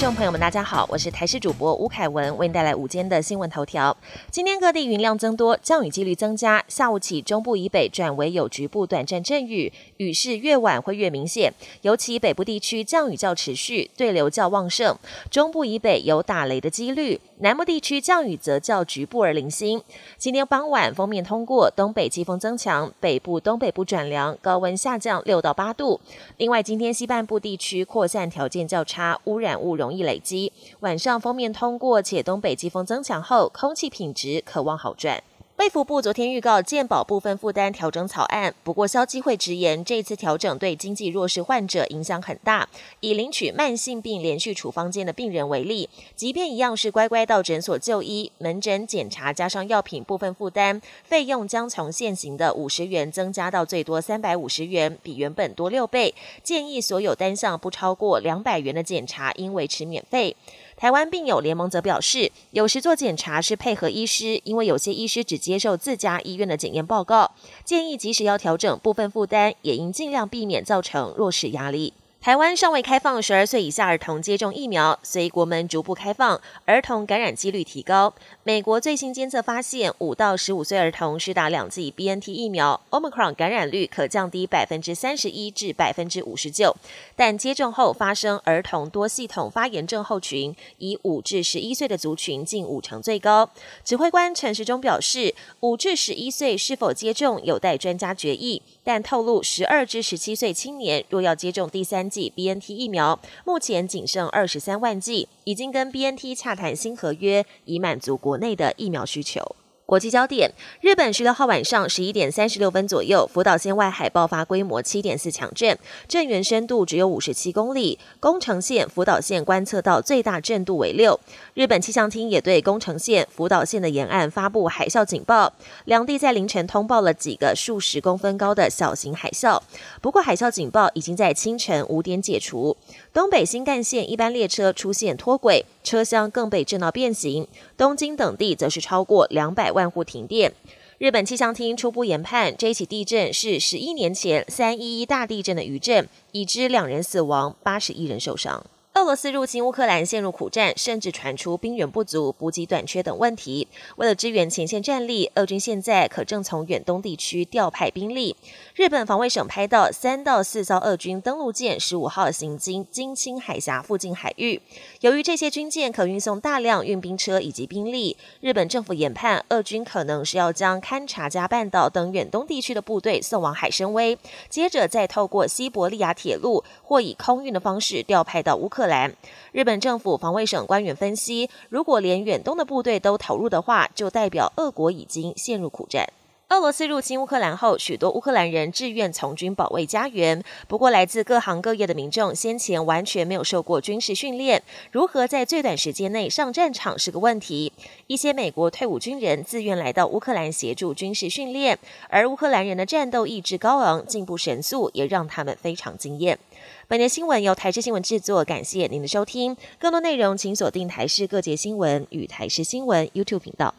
众朋友们，大家好，我是台视主播吴凯文，为您带来午间的新闻头条。今天各地云量增多，降雨几率增加，下午起中部以北转为有局部短暂阵雨，雨势越晚会越明显，尤其北部地区降雨较持续，对流较旺盛，中部以北有打雷的几率。南部地区降雨则较局部而零星。今天傍晚封面通过，东北季风增强，北部东北部转凉，高温下降六到八度。另外，今天西半部地区扩散条件较差，污染物容容易累积。晚上封面通过，且东北季风增强后，空气品质可望好转。卫福部昨天预告健保部分负担调整草案，不过消基会直言，这次调整对经济弱势患者影响很大。以领取慢性病连续处方间的病人为例，即便一样是乖乖到诊所就医，门诊检查加上药品部分负担费用将从现行的五十元增加到最多三百五十元，比原本多六倍。建议所有单项不超过两百元的检查应维持免费。台湾病友联盟则表示，有时做检查是配合医师，因为有些医师只接受自家医院的检验报告。建议即使要调整部分负担，也应尽量避免造成弱势压力。台湾尚未开放十二岁以下儿童接种疫苗，随国门逐步开放，儿童感染几率提高。美国最新监测发现，五到十五岁儿童施打两剂 BNT 疫苗，Omicron 感染率可降低百分之三十一至百分之五十九。但接种后发生儿童多系统发炎症候群，以五至十一岁的族群近五成最高。指挥官陈时中表示，五至十一岁是否接种有待专家决议，但透露十二至十七岁青年若要接种第三。剂 BNT 疫苗目前仅剩二十三万剂，已经跟 BNT 洽谈新合约，以满足国内的疫苗需求。国际焦点：日本十六号晚上十一点三十六分左右，福岛县外海爆发规模七点四强震，震源深度只有五十七公里。宫城县、福岛县观测到最大震度为六。日本气象厅也对宫城县、福岛县的沿岸发布海啸警报，两地在凌晨通报了几个数十公分高的小型海啸。不过，海啸警报已经在清晨五点解除。东北新干线一般列车出现脱轨，车厢更被震到变形。东京等地则是超过两百万户停电。日本气象厅初步研判，这起地震是十一年前三一一大地震的余震，已知两人死亡，八十一人受伤。俄罗斯入侵乌克兰陷入苦战，甚至传出兵源不足、补给短缺等问题。为了支援前线战力，俄军现在可正从远东地区调派兵力。日本防卫省拍到三到四艘俄军登陆舰十五号行经金青海峡附近海域。由于这些军舰可运送大量运兵车以及兵力，日本政府研判俄军可能是要将勘察加半岛等远东地区的部队送往海参崴，接着再透过西伯利亚铁路或以空运的方式调派到乌克。克兰，日本政府防卫省官员分析，如果连远东的部队都投入的话，就代表俄国已经陷入苦战。俄罗斯入侵乌克兰后，许多乌克兰人志愿从军保卫家园。不过，来自各行各业的民众先前完全没有受过军事训练，如何在最短时间内上战场是个问题。一些美国退伍军人自愿来到乌克兰协助军事训练，而乌克兰人的战斗意志高昂、进步神速，也让他们非常惊艳。本节新闻由台视新闻制作，感谢您的收听。更多内容请锁定台视各节新闻与台视新闻 YouTube 频道。